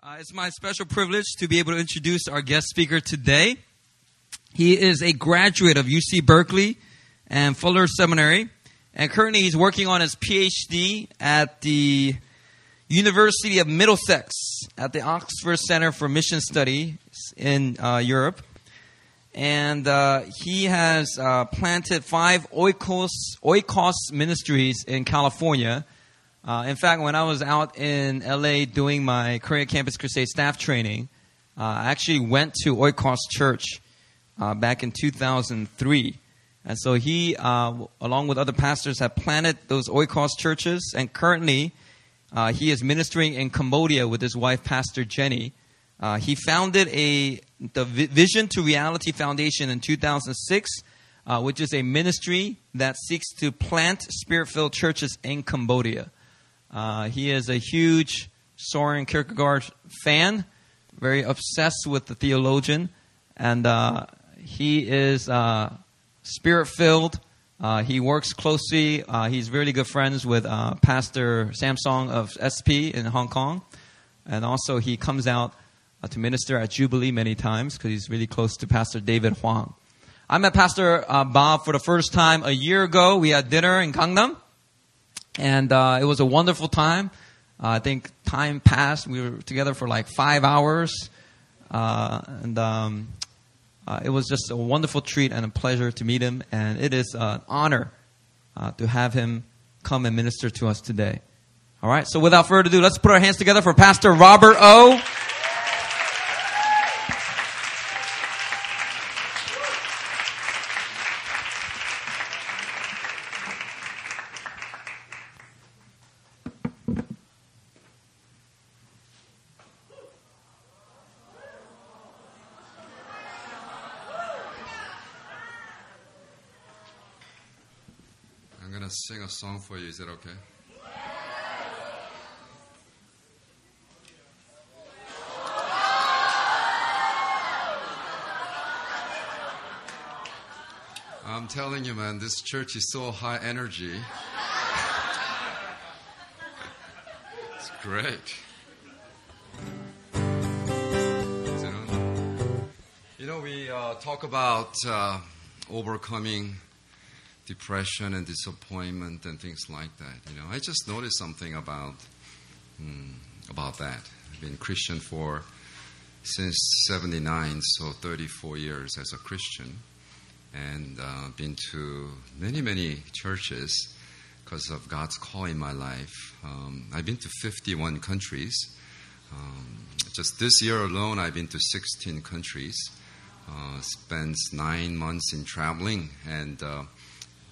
Uh, it's my special privilege to be able to introduce our guest speaker today. He is a graduate of UC Berkeley and Fuller Seminary, and currently he's working on his PhD at the University of Middlesex at the Oxford Center for Mission Studies in uh, Europe. And uh, he has uh, planted five oikos, oikos ministries in California. Uh, in fact, when I was out in LA doing my Korea Campus Crusade staff training, uh, I actually went to Oikos Church uh, back in 2003. And so he, uh, along with other pastors, have planted those Oikos churches. And currently, uh, he is ministering in Cambodia with his wife, Pastor Jenny. Uh, he founded a the Vision to Reality Foundation in 2006, which is a ministry that seeks to plant spirit-filled churches in Cambodia. Uh, he is a huge Soren Kierkegaard fan, very obsessed with the theologian, and uh, he is uh, spirit filled. Uh, he works closely. Uh, he's really good friends with uh, Pastor Samsung of SP in Hong Kong, and also he comes out to minister at Jubilee many times because he's really close to Pastor David Huang. I met Pastor Bob for the first time a year ago. We had dinner in Gangnam and uh, it was a wonderful time. Uh, I think time passed. We were together for like five hours, uh, and um, uh, it was just a wonderful treat and a pleasure to meet him. And it is an honor uh, to have him come and minister to us today. All right. So without further ado, let's put our hands together for Pastor Robert O. sing a song for you. Is that okay? I'm telling you, man, this church is so high energy. it's great. You know, we uh, talk about uh, overcoming depression and disappointment and things like that. You know, I just noticed something about hmm, about that. I've been Christian for since '79, so 34 years as a Christian, and uh, been to many many churches because of God's call in my life. Um, I've been to 51 countries. Um, just this year alone, I've been to 16 countries. Uh, spent nine months in traveling and uh,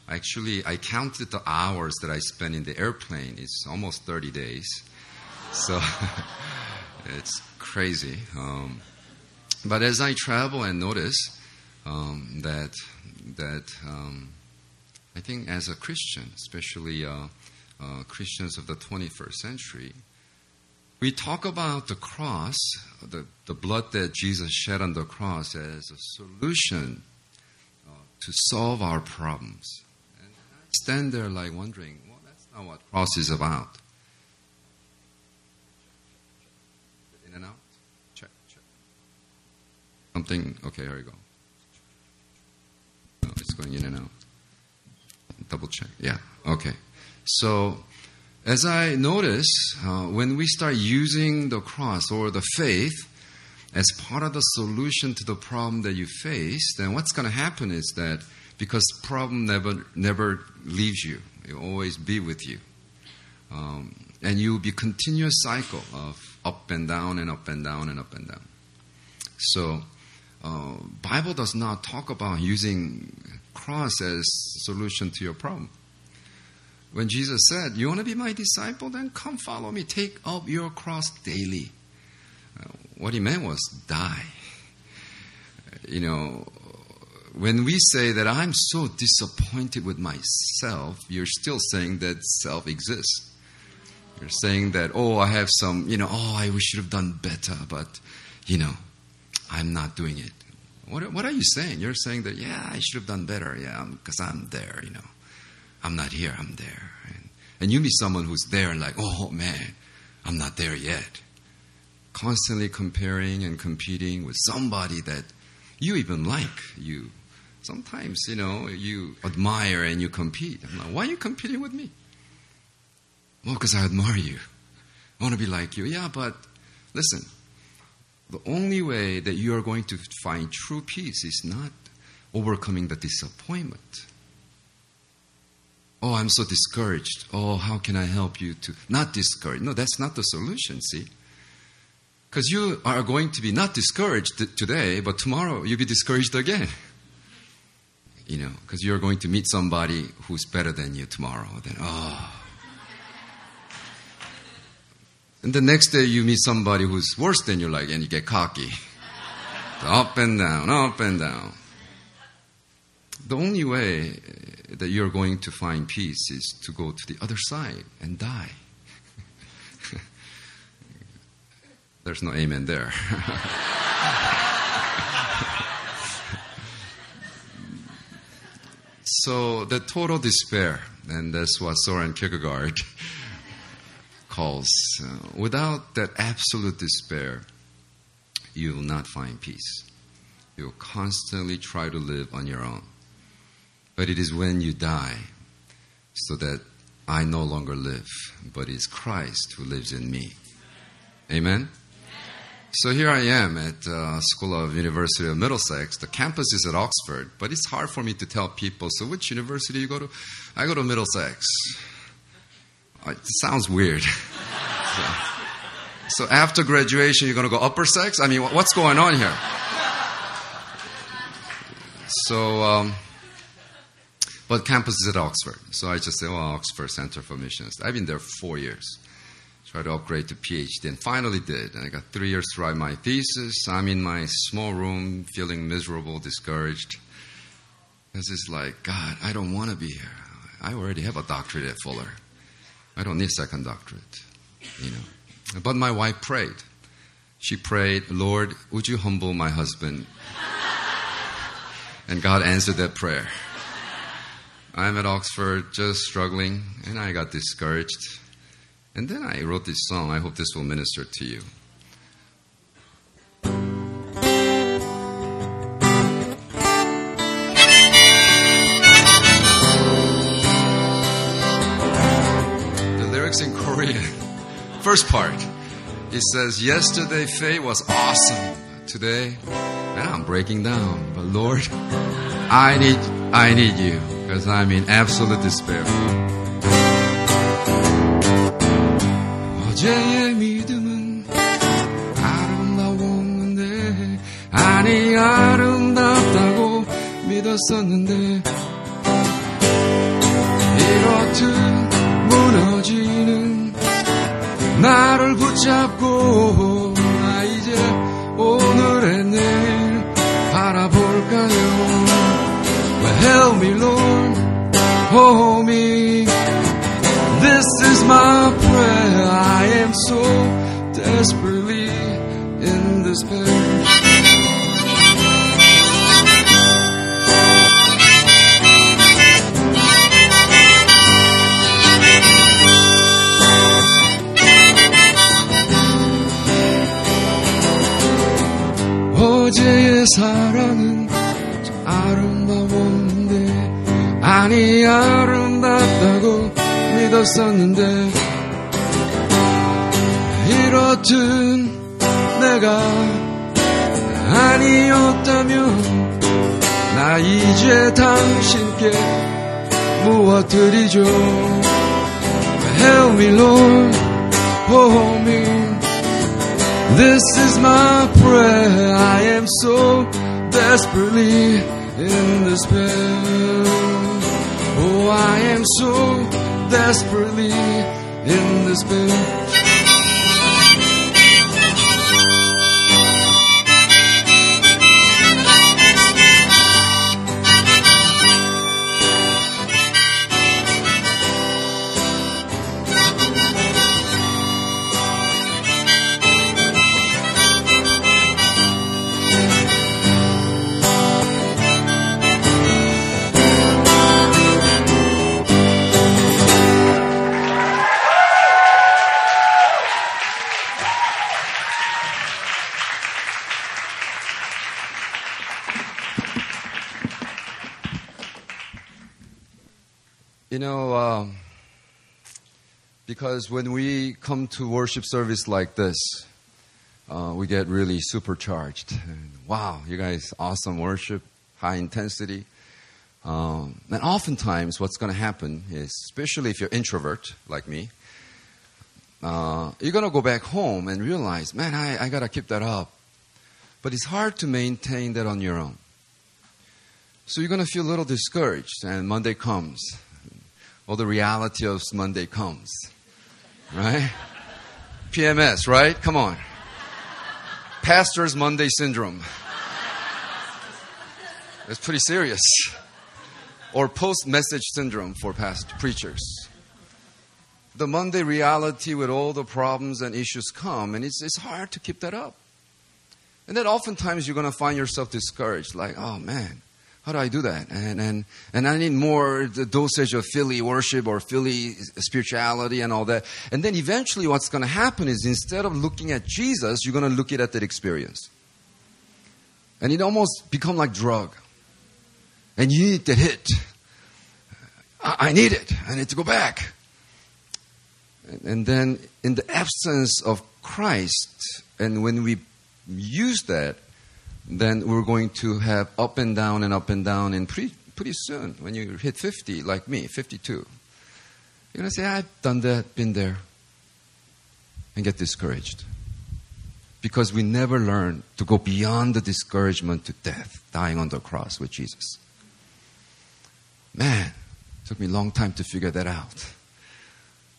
Actually, I counted the hours that I spent in the airplane. It's almost 30 days. So it's crazy. Um, but as I travel and notice um, that, that um, I think as a Christian, especially uh, uh, Christians of the 21st century, we talk about the cross, the, the blood that Jesus shed on the cross, as a solution uh, to solve our problems stand there like wondering, well, that's not what cross is about. In and out? Check, check. Something, okay, here we go. No, it's going in and out. Double check. Yeah, okay. So, as I notice, uh, when we start using the cross or the faith as part of the solution to the problem that you face, then what's going to happen is that because problem never never leaves you. It will always be with you. Um, and you will be continuous cycle of up and down and up and down and up and down. So, uh, Bible does not talk about using cross as solution to your problem. When Jesus said, "You want to be my disciple? Then come follow me. Take up your cross daily." Uh, what he meant was die. You know, when we say that I'm so disappointed with myself, you're still saying that self exists. You're saying that, oh, I have some, you know, oh, I should have done better, but, you know, I'm not doing it. What, what are you saying? You're saying that, yeah, I should have done better, yeah, because I'm there, you know. I'm not here, I'm there. And, and you meet someone who's there and like, oh, man, I'm not there yet. constantly comparing and competing with somebody that you even like. You sometimes, you know, you admire and you compete. I'm like, why are you competing with me? Well, because I admire you. I want to be like you. Yeah, but listen, the only way that you are going to find true peace is not overcoming the disappointment. Oh, I'm so discouraged. Oh, how can I help you to not discourage? No, that's not the solution, see? Because you are going to be not discouraged today, but tomorrow you'll be discouraged again. You know, because you're going to meet somebody who's better than you tomorrow. Then, oh. And the next day you meet somebody who's worse than you like, and you get cocky. up and down, up and down. The only way eh, that you're going to find peace is to go to the other side and die. There's no amen there. so the total despair, and that's what Soren Kierkegaard calls. Uh, without that absolute despair, you will not find peace. You'll constantly try to live on your own. But it is when you die, so that I no longer live, but it's Christ who lives in me. Amen? So here I am at uh, School of University of Middlesex. The campus is at Oxford, but it's hard for me to tell people. So which university you go to? I go to Middlesex. It sounds weird. so, so, after graduation, you're going to go upper sex? I mean, what's going on here? So, um, but campus is at Oxford. So I just say, well, Oxford Center for Missions. I've been there four years try to upgrade to PhD, and finally did. And I got three years to write my thesis. I'm in my small room, feeling miserable, discouraged. This is like, God, I don't want to be here. I already have a doctorate at Fuller. I don't need a second doctorate, you know. But my wife prayed. She prayed, Lord, would you humble my husband? and God answered that prayer. I'm at Oxford just struggling, and I got discouraged. And then I wrote this song. I hope this will minister to you. The lyrics in Korean. First part. It says, Yesterday faith was awesome. Today, and I'm breaking down. But Lord, I need I need you because I'm in absolute despair. 어제의 믿음은 아름다웠는데 아니 아름답다고 믿었었는데 이렇듯 무너지는 나를 붙잡고 나 이제 오늘의 내일 바라볼까요? Help me Lord hold me. This is my prayer. I am so desperately in despair. 어제의 사랑은 아름다웠는데 아니 아름답다고 믿었었는데 이렇든 내가 아니었다면 나 이제 당신께 무엇 드리죠 Help me Lord hold me This is my prayer I am so desperately in despair Oh I am so desperately in despair. Because when we come to worship service like this, uh, we get really supercharged. And, wow, you guys, awesome worship, high intensity. Um, and oftentimes, what's going to happen is, especially if you're introvert like me, uh, you're going to go back home and realize, man, I, I got to keep that up. But it's hard to maintain that on your own. So you're going to feel a little discouraged, and Monday comes. Well, the reality of Monday comes. Right? PMS, right? Come on. Pastor's Monday syndrome. It's pretty serious. Or post message syndrome for past preachers. The Monday reality with all the problems and issues come, and it's, it's hard to keep that up. And then oftentimes you're going to find yourself discouraged, like, oh man, how do I do that? And, and, and I need more the dosage of Philly worship or Philly spirituality and all that. And then eventually what's going to happen is instead of looking at Jesus, you're going to look it at that experience. And it almost become like drug. And you need that hit. I, I need it. I need to go back. And, and then in the absence of Christ, and when we use that, then we're going to have up and down and up and down. And pretty, pretty soon, when you hit 50, like me, 52, you're going to say, ah, I've done that, been there, and get discouraged. Because we never learn to go beyond the discouragement to death, dying on the cross with Jesus. Man, took me a long time to figure that out.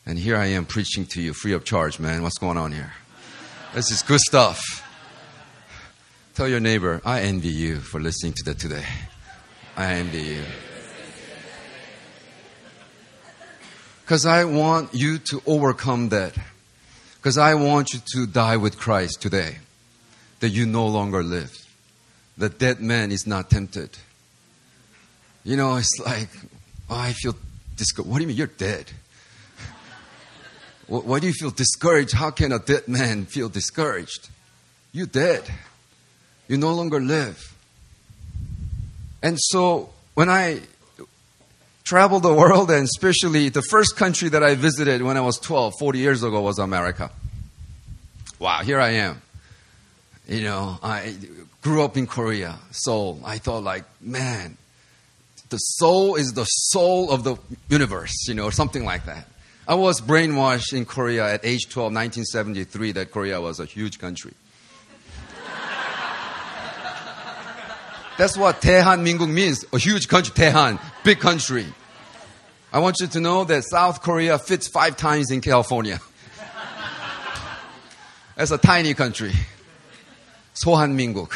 And here I am preaching to you free of charge, man. What's going on here? This is good stuff. Tell your neighbor, I envy you for listening to that today. I envy you. Because I want you to overcome that. Because I want you to die with Christ today. That you no longer live. The dead man is not tempted. You know, it's like, oh, I feel discouraged. What do you mean? You're dead. Why do you feel discouraged? How can a dead man feel discouraged? You're dead. You no longer live. And so when I traveled the world, and especially the first country that I visited when I was 12, 40 years ago, was America. Wow, here I am. You know, I grew up in Korea, Seoul. I thought, like, man, the soul is the soul of the universe, you know, or something like that. I was brainwashed in Korea at age 12, 1973, that Korea was a huge country. That's what Taehan Minguk means. A huge country, Taehan, big country. I want you to know that South Korea fits five times in California. That's a tiny country. Sohan Minguk.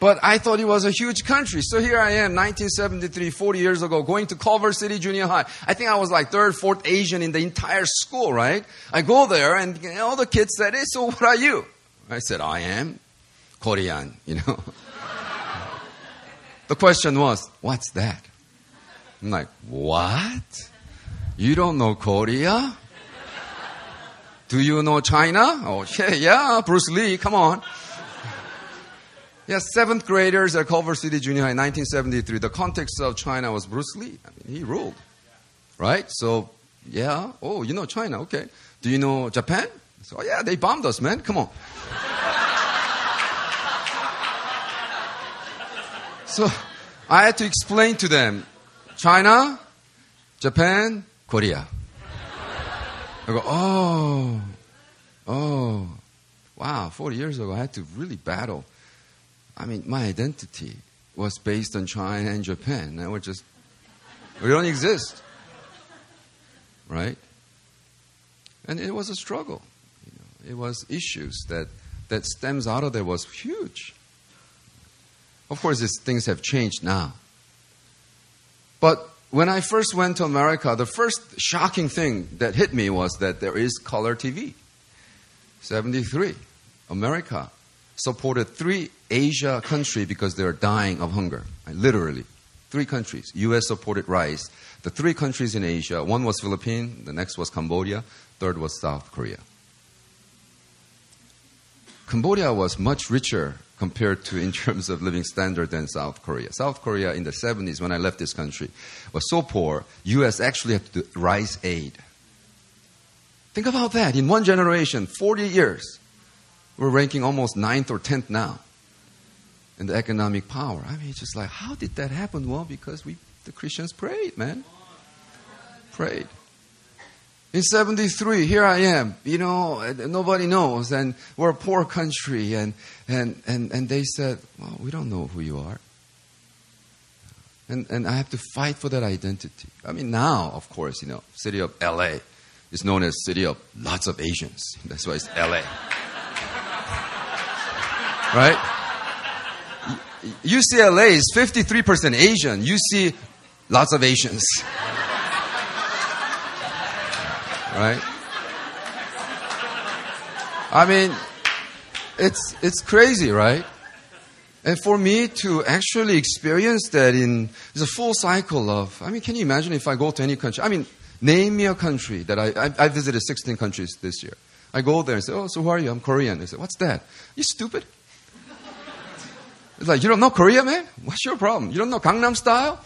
But I thought it was a huge country. So here I am, 1973, 40 years ago, going to Culver City Junior High. I think I was like third, fourth Asian in the entire school, right? I go there and all the kids said, hey, so what are you? I said, I am Korean, you know. the question was, what's that? I'm like, what? You don't know Korea? Do you know China? Oh, yeah, yeah, Bruce Lee, come on. Yeah, seventh graders at Culver City Junior High in 1973. The context of China was Bruce Lee. I mean, he ruled. Right? So, yeah. Oh, you know China. Okay. Do you know Japan? So, oh, yeah, they bombed us, man. Come on. So I had to explain to them China, Japan, Korea. I go, oh, oh, wow, 40 years ago, I had to really battle. I mean, my identity was based on China and Japan. Now we're just, we don't exist. Right? And it was a struggle. You know, it was issues that, that stems out of there was huge. Of course, these things have changed now. But when I first went to America, the first shocking thing that hit me was that there is color TV. 73. America supported three Asia countries because they were dying of hunger. Literally. Three countries. US supported rice. The three countries in Asia, one was Philippines, the next was Cambodia, third was South Korea. Cambodia was much richer compared to in terms of living standard than South Korea. South Korea in the 70s, when I left this country, was so poor, U.S. actually had to rise aid. Think about that. In one generation, 40 years, we're ranking almost ninth or tenth now in the economic power. I mean, it's just like, how did that happen? Well, because we, the Christians, prayed, man. Prayed. In 73, here I am, you know, nobody knows, and we're a poor country, and, and, and, and they said, well, we don't know who you are. And, and I have to fight for that identity. I mean, now, of course, you know, city of LA is known as city of lots of Asians. That's why it's LA. right? UCLA is 53% Asian. You see lots of Asians. right? I mean, it's, it's crazy, right? And for me to actually experience that in, a full cycle of, I mean, can you imagine if I go to any country? I mean, name me a country that I, I, I visited 16 countries this year. I go there and say, oh, so who are you? I'm Korean. They say, what's that? You stupid? It's like, you don't know Korea, man? What's your problem? You don't know Gangnam Style?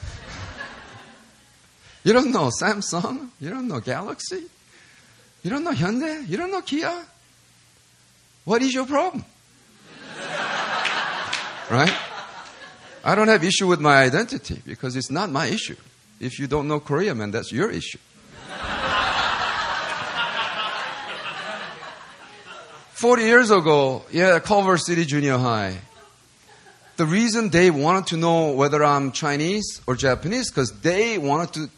You don't know Samsung? You don't know Galaxy? You don't know Hyundai? You don't know Kia? What is your problem? right? I don't have issue with my identity because it's not my issue. If you don't know Korea, man, that's your issue. Forty years ago, yeah, Culver City Junior High. The reason they wanted to know whether I'm Chinese or Japanese because they wanted to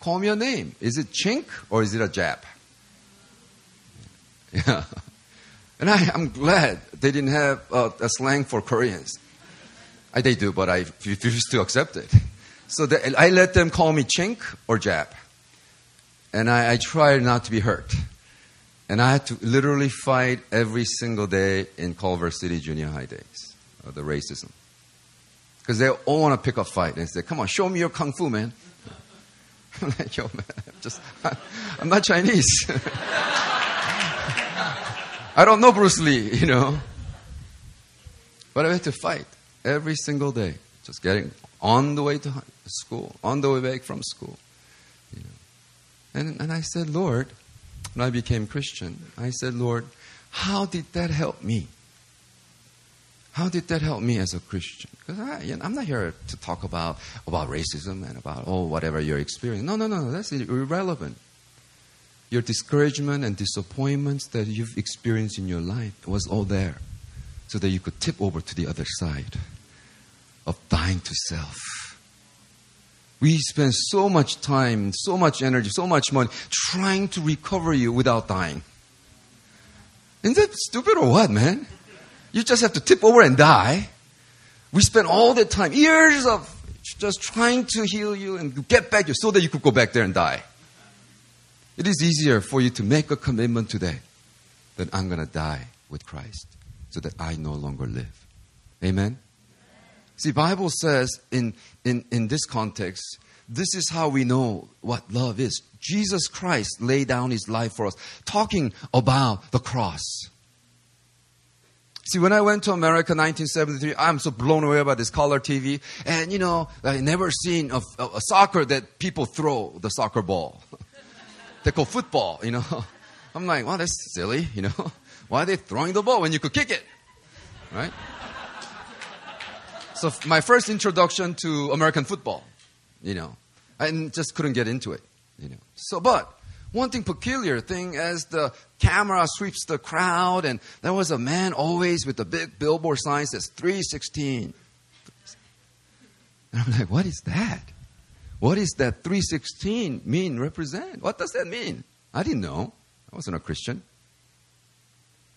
call me a name. Is it Chink or is it a Jap? Yeah. And I, am glad they didn't have a, a slang for Koreans. I, they do, but I refuse to accept it. So I let them call me Chink or Jap. And I, I try not to be hurt. And I had to literally fight every single day in Culver City Junior High days of the racism. Because they all want to pick a fight and say, come on, show me your kung fu, man. I'm like, yo, man, I'm just, I'm not Chinese. I don't know Bruce Lee, you know. But I had to fight every single day, just getting on the way to school, on the way back from school. You know. And, and I said, Lord, when I became Christian, I said, Lord, how did that help me? How did that help me as a Christian? Because I, you know, I'm not here to talk about, about racism and about, oh, whatever your experience. No, no, no, that's irrelevant your discouragement and disappointments that you've experienced in your life was all there so that you could tip over to the other side of dying to self. We spend so much time, so much energy, so much money trying to recover you without dying. Isn't that stupid or what, man? You just have to tip over and die. We spend all the time, years of just trying to heal you and get back you so that you could go back there and die. It is easier for you to make a commitment today that I'm going to die with Christ so that I no longer live. Amen? See, Bible says in, in, in this context, this is how we know what love is. Jesus Christ laid down his life for us, talking about the cross. See, when I went to America 1973, I'm so blown away by this color TV. And, you know, I never seen a, a, a soccer that people throw the soccer ball. they call football, you know. I'm like, well, that's silly, you know. Why are they throwing the ball when you could kick it? Right? So my first introduction to American football, you know, I just couldn't get into it, you know. So, but one thing peculiar thing as the camera sweeps the crowd, and there was a man always with a big billboard sign says 316. And I'm like, what is that? What does that 316 mean, represent? What does that mean? I didn't know. I wasn't a Christian.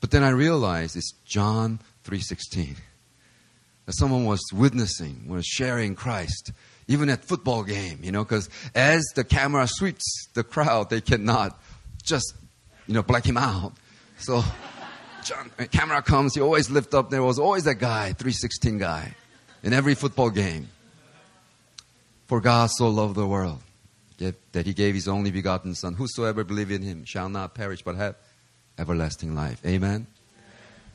But then I realized it's John 316. That someone was witnessing, was sharing Christ, even at football game, you know, because as the camera sweeps the crowd, they cannot just, you know, black him out. So John, camera comes, he always lift up. There was always that guy, 316 guy, in every football game. For God so loved the world that he gave his only begotten Son. Whosoever believe in him shall not perish but have everlasting life. Amen?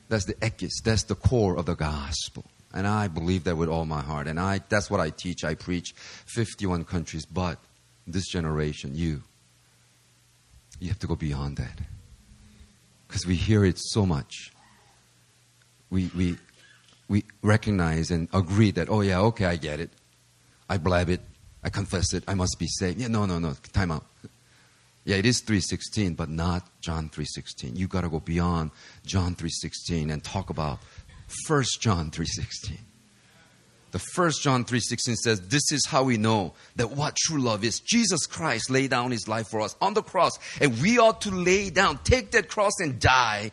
That's the ekis. That's the core of the gospel. And I believe that with all my heart. And I, that's what I teach. I preach 51 countries. But this generation, you, you have to go beyond that. Because we hear it so much. We, we, we recognize and agree that, oh, yeah, okay, I get it. I blab it. I confess it. I must be saved. Yeah, no, no, no. Time out. Yeah, it is 316, but not John 316. You got to go beyond John 316 and talk about 1 John 316. The first John 3:16 says, "This is how we know that what true love is. Jesus Christ laid down his life for us on the cross, and we ought to lay down, take that cross and die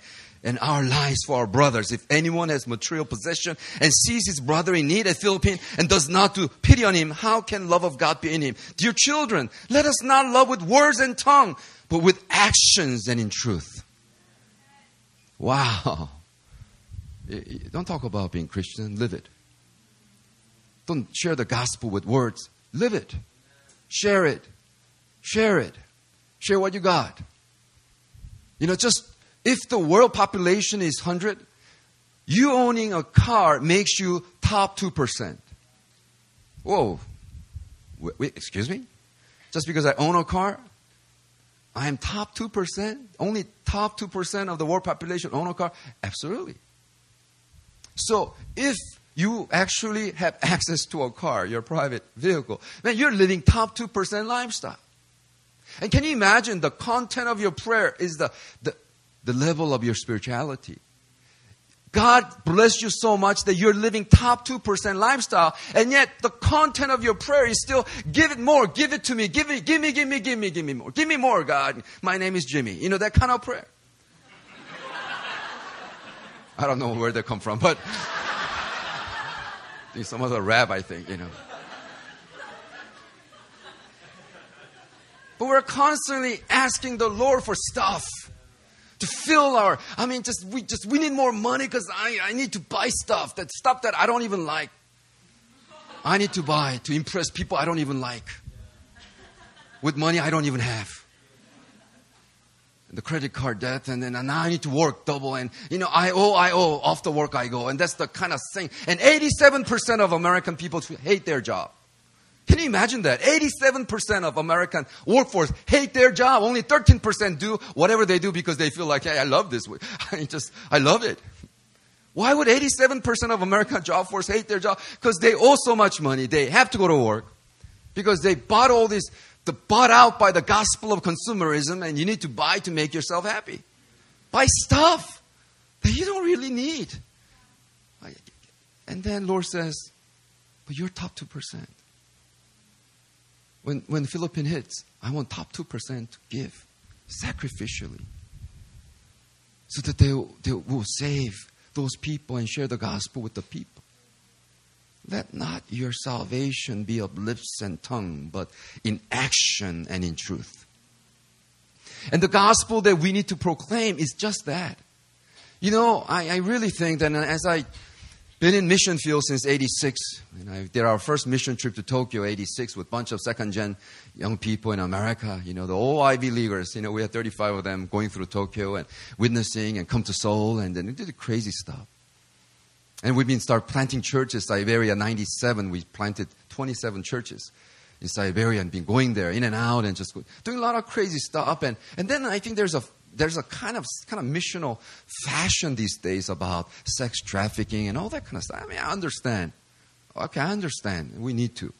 in our lives for our brothers. If anyone has material possession and sees his brother in need, a Philippine, and does not do pity on him, how can love of God be in him? Dear children, let us not love with words and tongue, but with actions and in truth." Wow. Don't talk about being Christian, live it. Don't share the gospel with words. Live it. Share it. Share it. Share what you got. You know, just if the world population is 100, you owning a car makes you top 2%. Whoa. Wait, excuse me? Just because I own a car, I am top 2%? Only top 2% of the world population own a car? Absolutely. So if you actually have access to a car, your private vehicle, then you're living top 2% lifestyle. And can you imagine the content of your prayer is the, the, the level of your spirituality? God bless you so much that you're living top 2% lifestyle, and yet the content of your prayer is still, give it more, give it to me, give it, give me, give me, give me, give me more, give me more, God. My name is Jimmy. You know, that kind of prayer. I don't know where they come from, but some other rap, I think, you know. But we're constantly asking the Lord for stuff to fill our. I mean, just we just we need more money because I I need to buy stuff that stuff that I don't even like. I need to buy to impress people I don't even like. With money I don't even have the credit card debt, and then now I need to work double, and you know, I owe, I owe, off the work I go, and that's the kind of thing. And 87% of American people hate their job. Can you imagine that? 87% of American workforce hate their job. Only 13% do whatever they do because they feel like, hey, I love this. I just, I love it. Why would 87% of American job force hate their job? Because they owe so much money. They have to go to work because they bought all this the bought out by the gospel of consumerism and you need to buy to make yourself happy. Buy stuff that you don't really need. And then Lord says, but you're top 2%. When, when Philippine hits, I want top 2% to give sacrificially so that they, they will save those people and share the gospel with the people. Let not your salvation be of lips and tongue, but in action and in truth. And the gospel that we need to proclaim is just that. You know, I, I really think that as I been in mission field since 86 and I did our first mission trip to Tokyo 86 with a bunch of second gen young people in America you know the old Ivy Leaguers you know we had 35 of them going through Tokyo and witnessing and come to Seoul and then did crazy stuff and we've been start planting churches. Siberia 97, we planted 27 churches in Siberia and been going there in and out and just doing a lot of crazy stuff. And, and then I think there's a there's a kind of kind of missional fashion these days about sex trafficking and all that kind of stuff. I mean, I understand. Okay, I understand. We need to.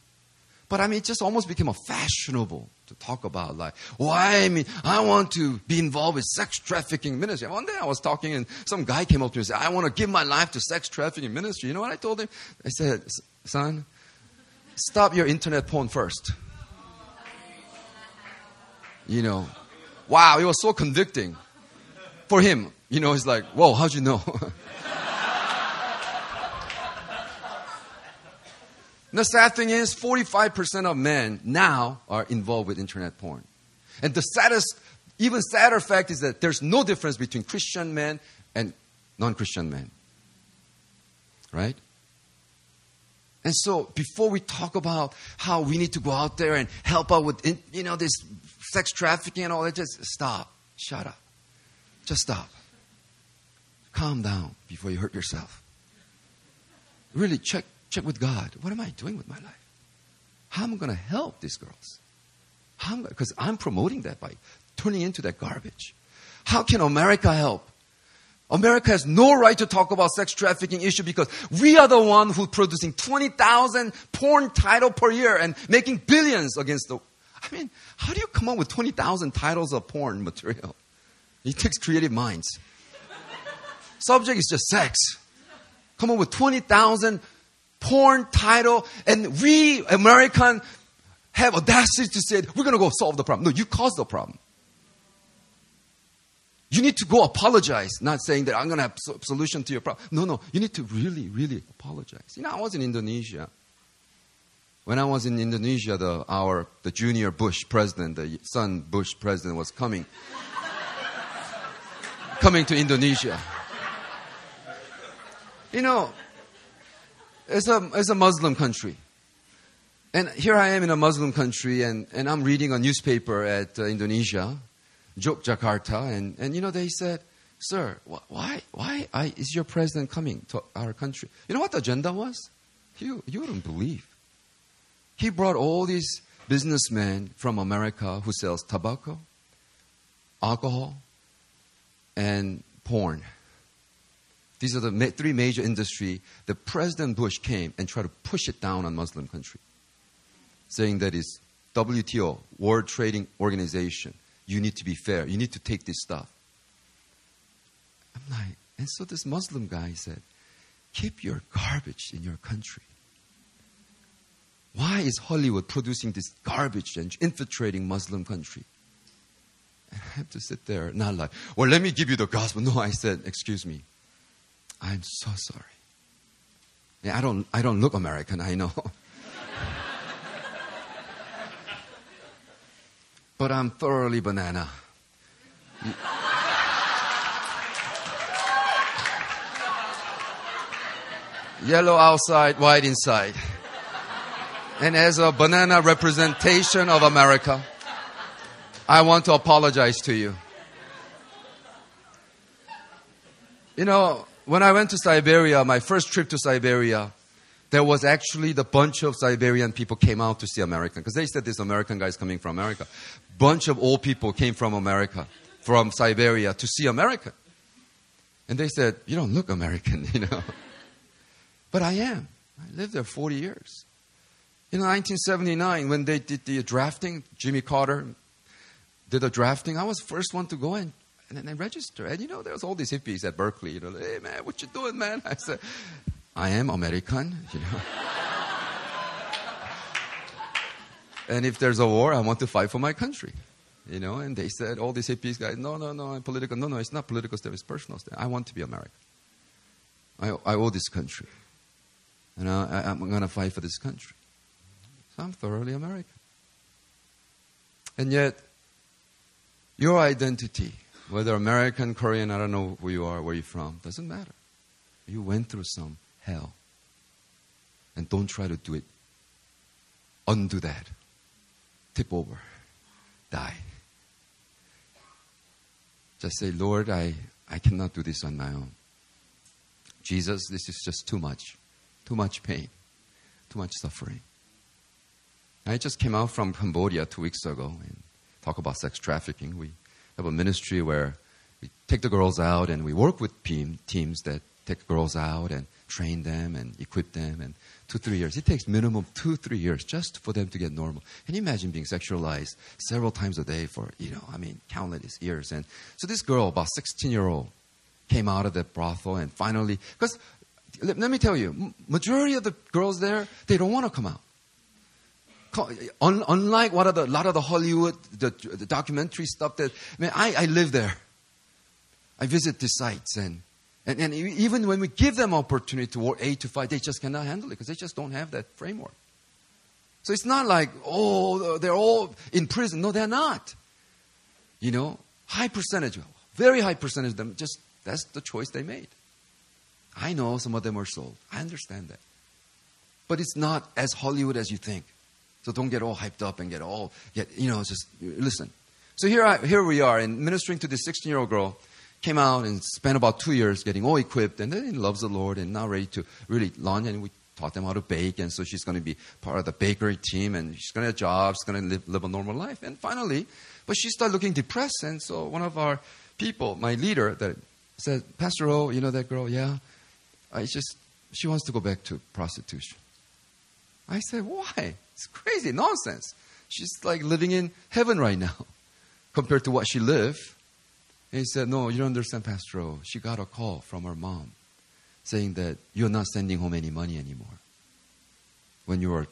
But I mean, it just almost became a fashionable to talk about like, why? I mean, I want to be involved with sex trafficking ministry. One day I was talking and some guy came up to me and said, I want to give my life to sex trafficking ministry. You know what I told him? I said, son, stop your internet porn first. You know, wow, it was so convicting for him. You know, he's like, whoa, how'd you know? the sad thing is, 45% of men now are involved with internet porn. And the saddest, even sadder fact is that there's no difference between Christian men and non Christian men. Right? And so, before we talk about how we need to go out there and help out with, you know, this sex trafficking and all that, just stop. Shut up. Just stop. calm down before you hurt yourself. Really check, check with God. What am I doing with my life? How am I going to help these girls? Because I'm promoting that by turning into that garbage. How can America help? America has no right to talk about sex trafficking issue because we are the one who producing 20,000 porn title per year and making billions against the. I mean, how do you come up with 20,000 titles of porn material? It takes creative minds. Subject is just sex. Come up with 20,000 porn title and we American have audacity to say, we're going to go solve the problem. No, you caused the problem. You need to go apologize, not saying that I'm going to have a solution to your problem. No, no, you need to really, really apologize. You know, I was in Indonesia. When I was in Indonesia, the, our, the junior Bush president, the son Bush president was coming, coming to Indonesia. You know, it's a, it's a Muslim country. And here I am in a Muslim country, and, and I'm reading a newspaper at uh, Indonesia, Jakarta, and, and you know, they said, Sir, why, why I, is your president coming to our country? You know what the agenda was? You, you wouldn't believe. He brought all these businessmen from America who sells tobacco, alcohol, and porn. These are the ma- three major industry that President Bush came and tried to push it down on Muslim country, saying that is WTO, World Trading Organization, you need to be fair. You need to take this stuff. I'm like, and so this Muslim guy said, keep your garbage in your country. Why is Hollywood producing this garbage and infiltrating Muslim country? And I have to sit there, not like, well, let me give you the gospel. No, I said, excuse me. I'm so sorry. Yeah, I don't, I don't look American, I know. but I'm thoroughly banana. Yellow outside, white inside. And as a banana representation of America, I want to apologize to you. You know, when I went to Siberia, my first trip to Siberia, there was actually the bunch of Siberian people came out to see American because they said this American guy is coming from America. Bunch of old people came from America, from Siberia to see America. And they said, "You don't look American, you know." but I am. I lived there 40 years. In 1979, when they did the drafting, Jimmy Carter did the drafting. I was the first one to go in and then. And you know, there's all these hippies at Berkeley. You know, hey man, what you doing, man? I said, I am American. You know. and if there's a war, I want to fight for my country. You know, and they said, all these hippies guys, no, no, no, I'm political. No, no, it's not political stuff, it's personal stuff. I want to be American. I, I owe this country. And I, I'm going to fight for this country. So I'm thoroughly American. And yet, your identity, whether American, Korean, I don't know who you are, where you're from, doesn't matter. You went through some hell. And don't try to do it. Undo that. Tip over. Die. Just say, Lord, I, I cannot do this on my own. Jesus, this is just too much. Too much pain. Too much suffering. I just came out from Cambodia two weeks ago and talk about sex trafficking. We have a ministry where take the girls out and we work with teams that take girls out and train them and equip them and two, three years. It takes minimum two, three years just for them to get normal. Can you imagine being sexualized several times a day for, you know, I mean, countless years. And so this girl, about 16 year old, came out of that brothel and finally, because let, let me tell you, majority of the girls there, they don't want to come out. Unlike what are the, a lot of the Hollywood, the, the documentary stuff that, I mean, I, I live there. I visit these sites and, and, and even when we give them opportunity to work eight to five, they just cannot handle it because they just don't have that framework. So it's not like, oh, they're all in prison. No, they're not. You know, high percentage, very high percentage of them, just that's the choice they made. I know some of them are sold. I understand that. But it's not as Hollywood as you think. So don't get all hyped up and get all, get, you know, just listen. So here, I, here we are, and ministering to this 16 year old girl. Came out and spent about two years getting all equipped, and then loves the Lord and now ready to really launch. And we taught them how to bake, and so she's going to be part of the bakery team, and she's going to have a job, she's going to live, live a normal life. And finally, but she started looking depressed, and so one of our people, my leader, that said, Pastor O, you know that girl? Yeah. I just, she wants to go back to prostitution. I said, why? It's crazy, nonsense. She's like living in heaven right now compared to what she lived. And he said, no, you don't understand, Pastor. She got a call from her mom saying that you're not sending home any money anymore. When you were a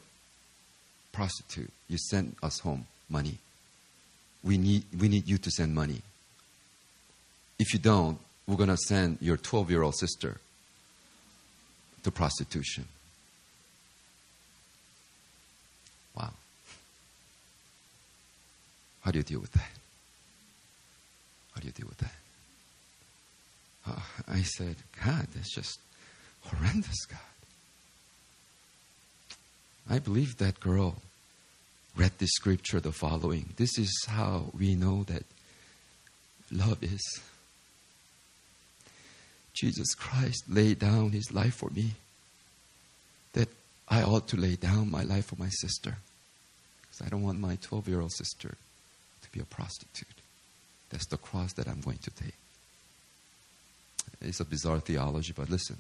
prostitute, you sent us home money. We need, we need you to send money. If you don't, we're going to send your 12 year old sister to prostitution. Wow. How do you deal with that? How do you deal with that? Uh, I said, God, that's just horrendous, God. I believe that girl read the scripture the following. This is how we know that love is. Jesus Christ laid down his life for me, that I ought to lay down my life for my sister. Because I don't want my 12 year old sister to be a prostitute. That's the cross that I'm going to take. It's a bizarre theology, but listen.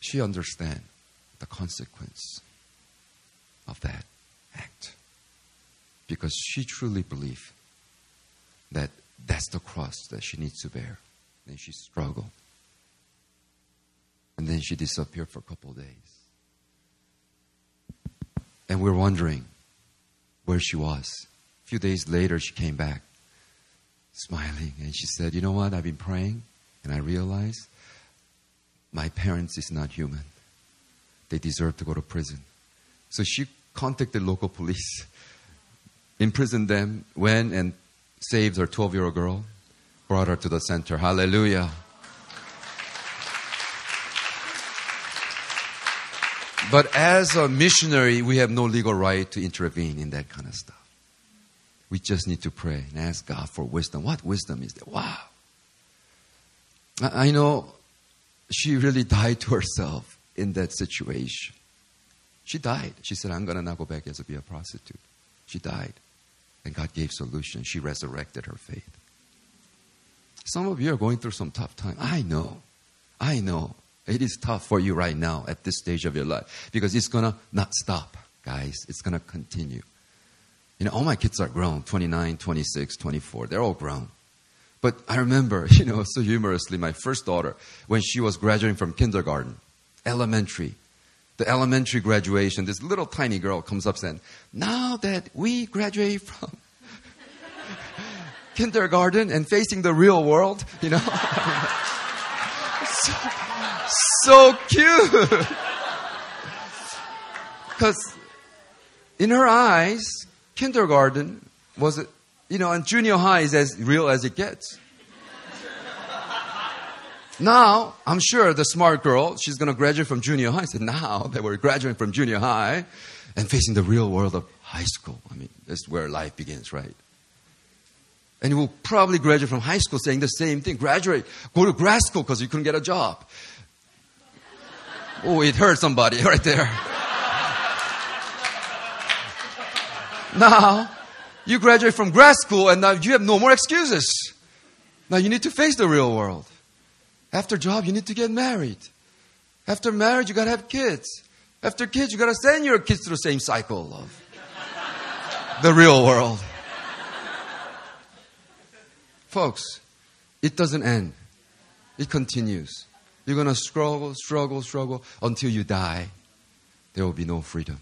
She understands the consequence of that act because she truly believes that that's the cross that she needs to bear. Then she struggled. And then she disappeared for a couple of days. And we're wondering where she was. Few days later, she came back smiling and she said, You know what? I've been praying and I realized my parents is not human. They deserve to go to prison. So she contacted local police, imprisoned them, went and saved her 12 year old girl, brought her to the center. Hallelujah. But as a missionary, we have no legal right to intervene in that kind of stuff. We just need to pray and ask God for wisdom. What wisdom is that? Wow. I know she really died to herself in that situation. She died. She said, I'm going to not go back as to be a prostitute. She died. And God gave solution. She resurrected her faith. Some of you are going through some tough time. I know. I know. It is tough for you right now at this stage of your life because it's going to not stop, guys. It's going to continue. You know, all my kids are grown 29, 26, 24. They're all grown. But I remember, you know, so humorously, my first daughter, when she was graduating from kindergarten, elementary, the elementary graduation, this little tiny girl comes up saying, Now that we graduate from kindergarten and facing the real world, you know, so, so cute. Because in her eyes, kindergarten was, it, you know, and junior high is as real as it gets. Now, I'm sure the smart girl, she's going to graduate from junior high. I said, now that we're graduating from junior high and facing the real world of high school, I mean, that's where life begins, right? And you will probably graduate from high school saying the same thing. Graduate, go to grad school because you couldn't get a job. Oh, it hurt somebody right there. Now, you graduate from grad school and now you have no more excuses. Now you need to face the real world. After job, you need to get married. After marriage, you gotta have kids. After kids, you gotta send your kids through the same cycle of the real world. Folks, it doesn't end. It continues. You're gonna struggle, struggle, struggle until you die. There will be no freedom.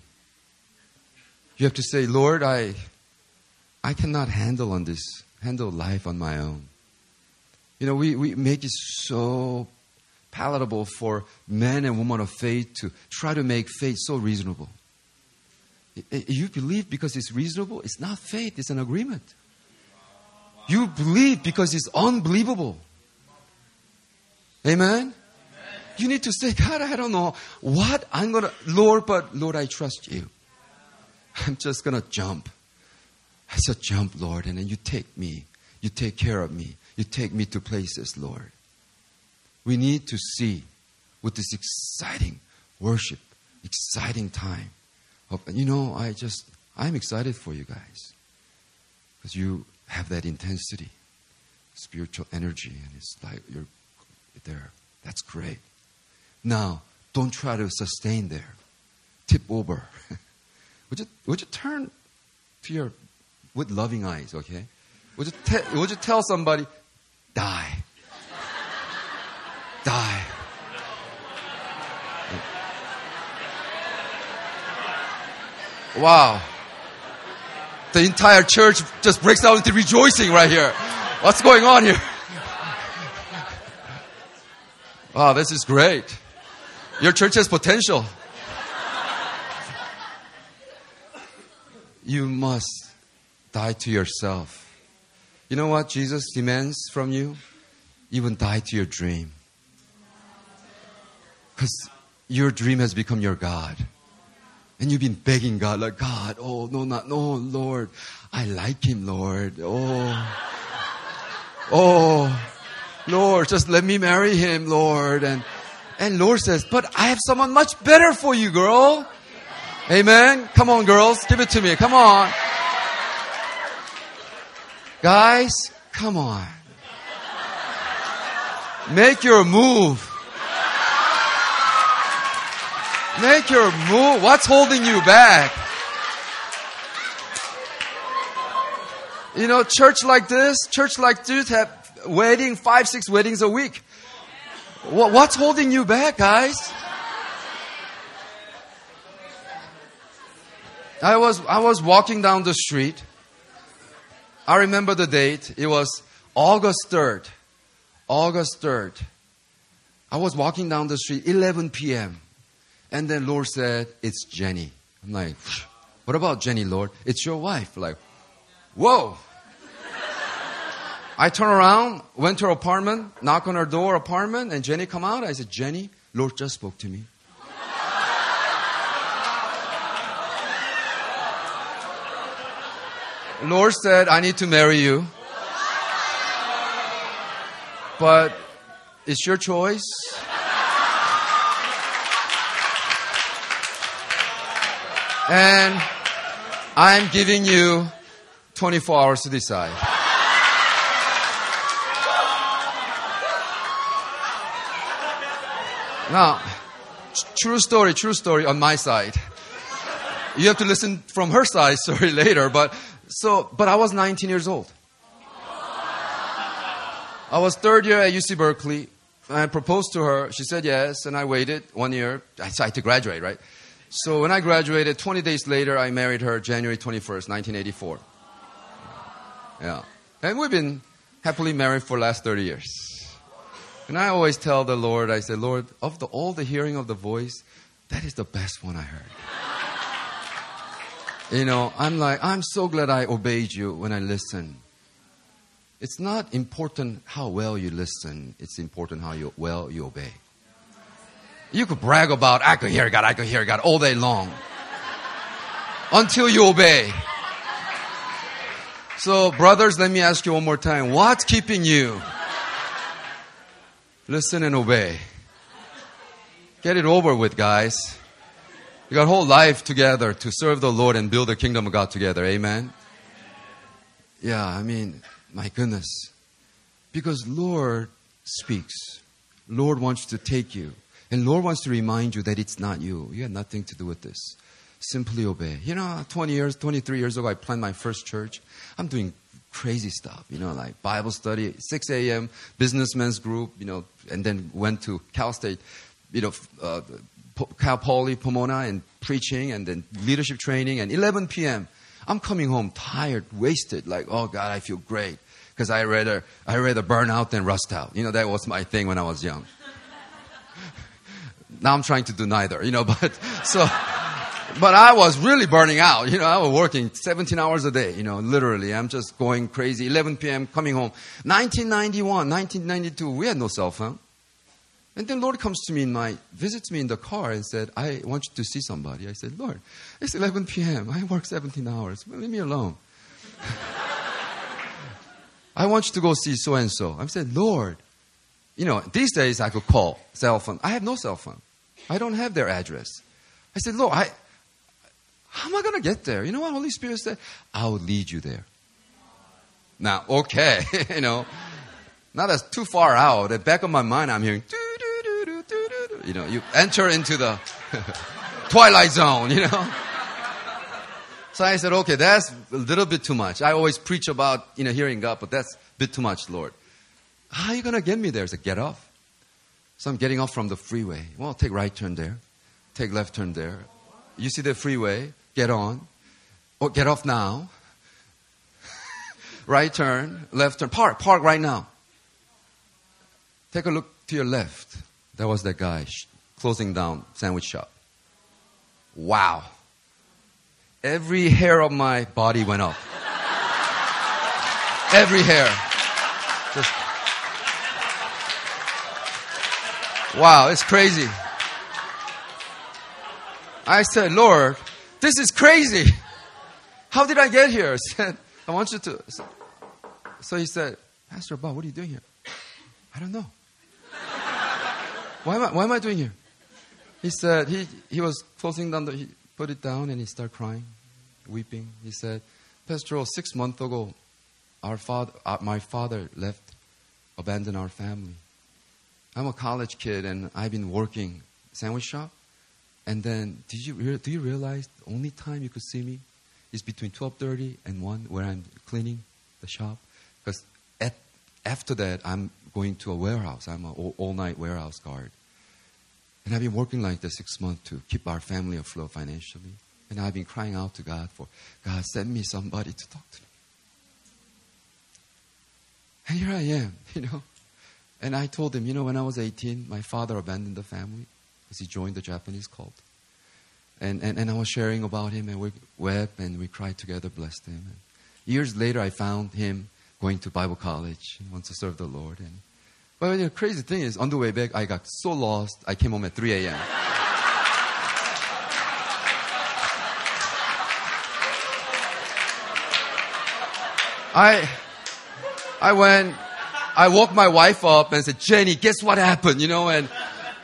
You have to say, Lord, I, I cannot handle on this, handle life on my own. You know, we, we make it so palatable for men and women of faith to try to make faith so reasonable. You believe because it's reasonable, it's not faith, it's an agreement. You believe because it's unbelievable. Amen? You need to say, God, I don't know what I'm going to, Lord, but Lord, I trust you. I'm just going to jump. I said, jump, Lord, and then you take me You take care of me. You take me to places, Lord. We need to see with this exciting worship, exciting time. Of, you know, I just, I'm excited for you guys because you have that intensity, spiritual energy, and it's like you're there. That's great. Now, don't try to sustain there. Tip over. would you would you turn to your with loving eyes, okay? Would you te- would you tell somebody, die, die? Wow. The entire church just breaks out into rejoicing right here. What's going on here? Wow, this is great. Your church has potential. You must die to yourself. You know what Jesus demands from you? Even die to your dream. Because your dream has become your God. And you've been begging God, like, God, oh, no, not, no, Lord. I like him, Lord. Oh. Oh. Lord, just let me marry him, Lord. And, and Lord says, but I have someone much better for you, girl. Amen. Come on, girls. Give it to me. Come on. Guys, come on. Make your move. Make your move. What's holding you back? You know, church like this, church like this have wedding, five, six weddings a week. What's holding you back, guys? I was, I was walking down the street. I remember the date. It was August 3rd. August 3rd. I was walking down the street, 11 p.m. And then Lord said, It's Jenny. I'm like, What about Jenny, Lord? It's your wife. Like, whoa. I turn around, went to her apartment, knock on her door, apartment, and Jenny come out. I said, Jenny, Lord just spoke to me. Lord said, I need to marry you. But it's your choice. And I'm giving you 24 hours to decide. Now, true story, true story on my side. You have to listen from her side story later, but so, but I was 19 years old. I was third year at UC Berkeley. I proposed to her. She said yes, and I waited one year. I had to graduate, right? So when I graduated, 20 days later, I married her January 21st, 1984. Yeah. And we've been happily married for the last 30 years. And I always tell the Lord, I say, Lord, of the, all the hearing of the voice, that is the best one I heard. You know, I'm like, I'm so glad I obeyed you when I listened. It's not important how well you listen, it's important how you, well you obey. You could brag about, I could hear God, I could hear God all day long. until you obey. So, brothers, let me ask you one more time. What's keeping you? Listen and obey. Get it over with, guys. You got whole life together to serve the Lord and build the kingdom of God together. Amen. Yeah, I mean, my goodness. Because Lord speaks. Lord wants to take you. And Lord wants to remind you that it's not you. You had nothing to do with this. Simply obey. You know, 20 years, 23 years ago, I planned my first church. I'm doing crazy stuff, you know, like Bible study, 6 a.m., businessmen's group, you know, and then went to Cal State, you know, uh, Cal Poly Pomona and preaching and then leadership training and 11 p.m. I'm coming home tired, wasted, like, oh God, I feel great. Because I rather, I rather burn out than rust out. You know, that was my thing when I was young. now I'm trying to do neither, you know, but so, but I was really burning out. You know, I was working 17 hours a day, you know, literally. I'm just going crazy. 11 p.m., coming home. 1991, 1992, we had no cell phone. And then Lord comes to me in my, visits me in the car and said, I want you to see somebody. I said, Lord, it's 11 p.m. I work 17 hours. Leave me alone. I want you to go see so and so. I said, Lord, you know, these days I could call cell phone. I have no cell phone. I don't have their address. I said, Lord, I, how am I going to get there? You know what Holy Spirit said? I'll lead you there. Now, okay, you know, now that's too far out. At back of my mind, I'm hearing, you know, you enter into the twilight zone, you know. So I said, okay, that's a little bit too much. I always preach about, you know, hearing God, but that's a bit too much, Lord. How are you going to get me there? I said, get off. So I'm getting off from the freeway. Well, take right turn there. Take left turn there. You see the freeway? Get on. Or get off now. right turn, left turn. Park, park right now. Take a look to your left. That was that guy closing down sandwich shop. Wow. Every hair of my body went up. Every hair. Just Wow, it's crazy. I said, Lord, this is crazy. How did I get here? I said, I want you to. So he said, Pastor Bob, what are you doing here? I don't know. Why am I, why am I doing here? He said, he, he was closing down the, he put it down and he started crying, weeping. He said, Pastor, six months ago, our father, uh, my father left, abandoned our family. I'm a college kid and I've been working sandwich shop. And then, did you do you realize the only time you could see me is between 12:30 and 1 where I'm cleaning the shop? Because after that, I'm going to a warehouse. I'm an all, night warehouse guard. And I've been working like this six months to keep our family afloat financially. And I've been crying out to God for, God, send me somebody to talk to. Me. And here I am, you know. And I told him, you know, when I was 18, my father abandoned the family because he joined the Japanese cult. And, and, and I was sharing about him, and we wept and we cried together, blessed him. And years later, I found him going to Bible college. He wants to serve the Lord. And, but the crazy thing is, on the way back, I got so lost, I came home at 3 a.m. I, I went I woke my wife up and said, Jenny, guess what happened? You know, and,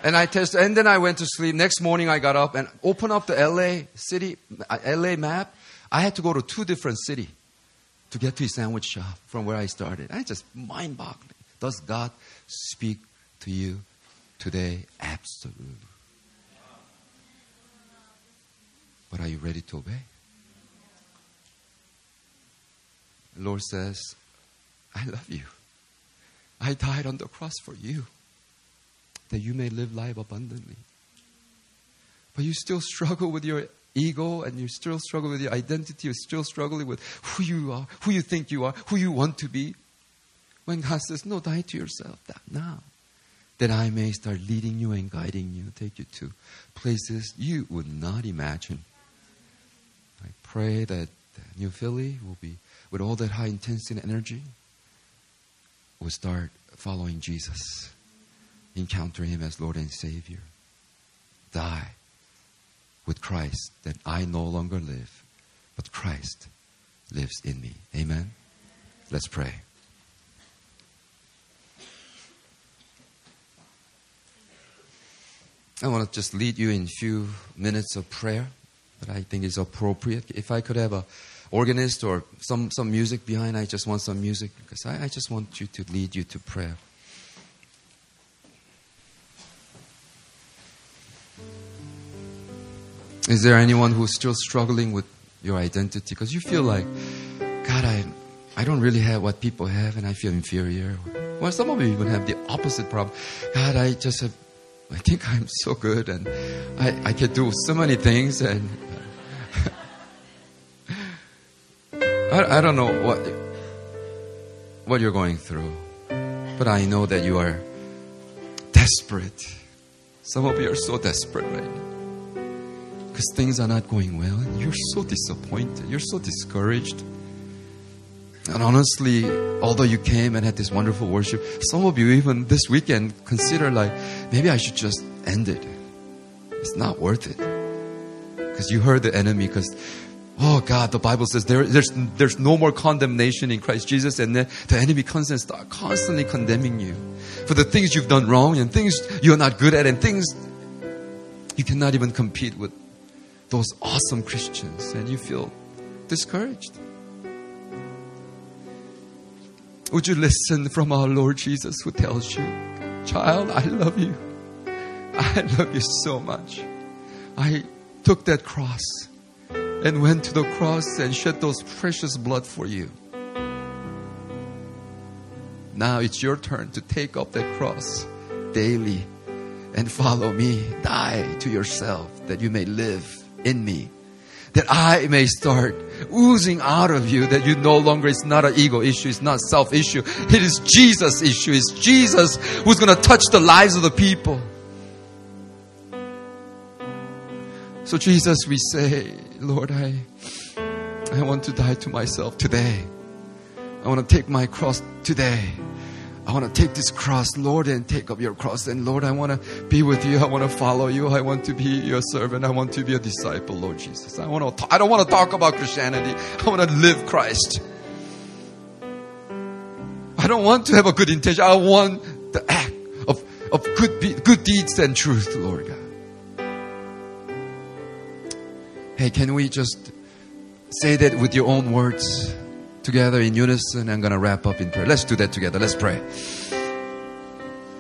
and I tested, and then I went to sleep. Next morning I got up and opened up the LA city, uh, LA map. I had to go to two different cities to get to his sandwich shop from where I started. I just mind boggling. Does God speak to you today? Absolutely. But are you ready to obey? The Lord says, I love you. I died on the cross for you, that you may live life abundantly. But you still struggle with your ego and you still struggle with your identity, you're still struggling with who you are, who you think you are, who you want to be. When God says, No, die to yourself now, that I may start leading you and guiding you, take you to places you would not imagine. I pray that New Philly will be with all that high intensity and energy will start following Jesus, encounter Him as Lord and Savior, die with Christ, that I no longer live, but Christ lives in me. Amen. Let's pray. I want to just lead you in a few minutes of prayer that I think is appropriate. If I could have a organist or some, some music behind. I just want some music because I, I just want you to lead you to prayer. Is there anyone who's still struggling with your identity? Because you feel like, God, I, I don't really have what people have and I feel inferior. Well, some of you even have the opposite problem. God, I just have, I think I'm so good and I, I can do so many things and uh, I, I don't know what what you're going through, but I know that you are desperate. Some of you are so desperate right now because things are not going well, and you're so disappointed. You're so discouraged. And honestly, although you came and had this wonderful worship, some of you even this weekend consider like maybe I should just end it. It's not worth it because you heard the enemy because Oh God, the Bible says there, there's, there's no more condemnation in Christ Jesus, and then the enemy comes and start constantly condemning you for the things you've done wrong and things you're not good at and things you cannot even compete with those awesome Christians, and you feel discouraged. Would you listen from our Lord Jesus who tells you, Child, I love you. I love you so much. I took that cross and went to the cross and shed those precious blood for you. Now it's your turn to take up that cross daily and follow me. Die to yourself that you may live in me. That I may start oozing out of you that you no longer, it's not an ego issue, it's not self issue. It is Jesus issue. It's Jesus who's going to touch the lives of the people. So Jesus, we say, Lord, I, I want to die to myself today. I want to take my cross today. I want to take this cross, Lord, and take up your cross. And Lord, I want to be with you. I want to follow you. I want to be your servant. I want to be a disciple, Lord Jesus. I want to. I don't want to talk about Christianity. I want to live Christ. I don't want to have a good intention. I want the act of, of good, good deeds and truth, Lord God. Hey, can we just say that with your own words together in unison? I'm going to wrap up in prayer. Let's do that together. Let's pray.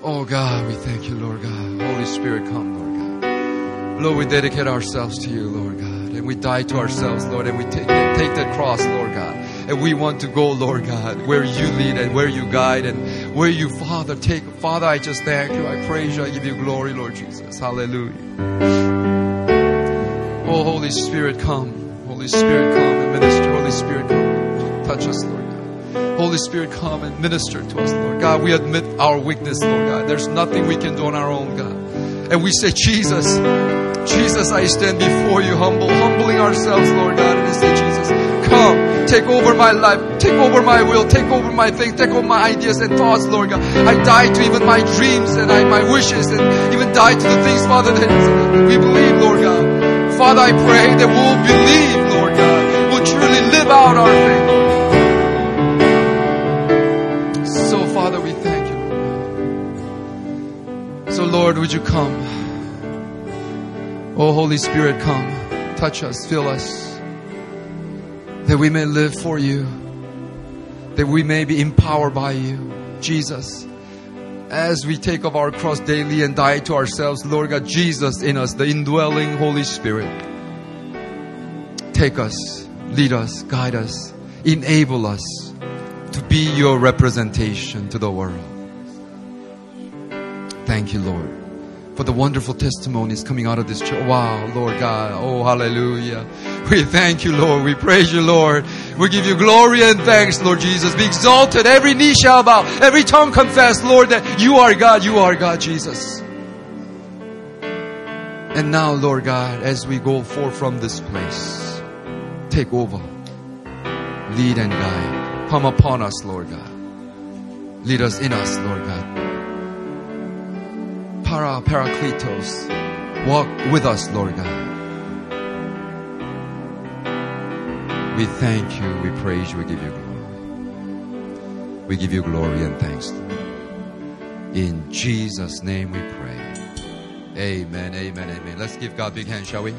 Oh God, we thank you, Lord God. Holy Spirit, come, Lord God. Lord, we dedicate ourselves to you, Lord God. And we die to ourselves, Lord, and we take, take that cross, Lord God. And we want to go, Lord God, where you lead and where you guide and where you, Father, take. Father, I just thank you. I praise you. I give you glory, Lord Jesus. Hallelujah. Oh, Holy Spirit, come. Holy Spirit, come and minister. Holy Spirit, come. Touch us, Lord God. Holy Spirit, come and minister to us, Lord God. We admit our weakness, Lord God. There's nothing we can do on our own, God. And we say, Jesus, Jesus, I stand before you humble, humbling ourselves, Lord God. And we say, Jesus, come, take over my life, take over my will, take over my things, take over my ideas and thoughts, Lord God. I die to even my dreams and I, my wishes and even die to the things, Father, that we believe, Lord God. Father, I pray that we'll believe, Lord God. We'll truly live out our faith. Lord, would you come? Oh, Holy Spirit, come. Touch us, fill us. That we may live for you. That we may be empowered by you. Jesus as we take up our cross daily and die to ourselves, Lord God, Jesus in us, the indwelling Holy Spirit. Take us, lead us, guide us, enable us to be your representation to the world. Thank you, Lord, for the wonderful testimonies coming out of this church. Wow, Lord God. Oh, hallelujah. We thank you, Lord. We praise you, Lord. We give you glory and thanks, Lord Jesus. Be exalted. Every knee shall bow. Every tongue confess, Lord, that you are God. You are God, Jesus. And now, Lord God, as we go forth from this place, take over. Lead and guide. Come upon us, Lord God. Lead us in us, Lord God. Para, Parakletos. Walk with us, Lord God. We thank you, we praise you, we give you glory. We give you glory and thanks. In Jesus' name we pray. Amen, amen, amen. Let's give God a big hand, shall we?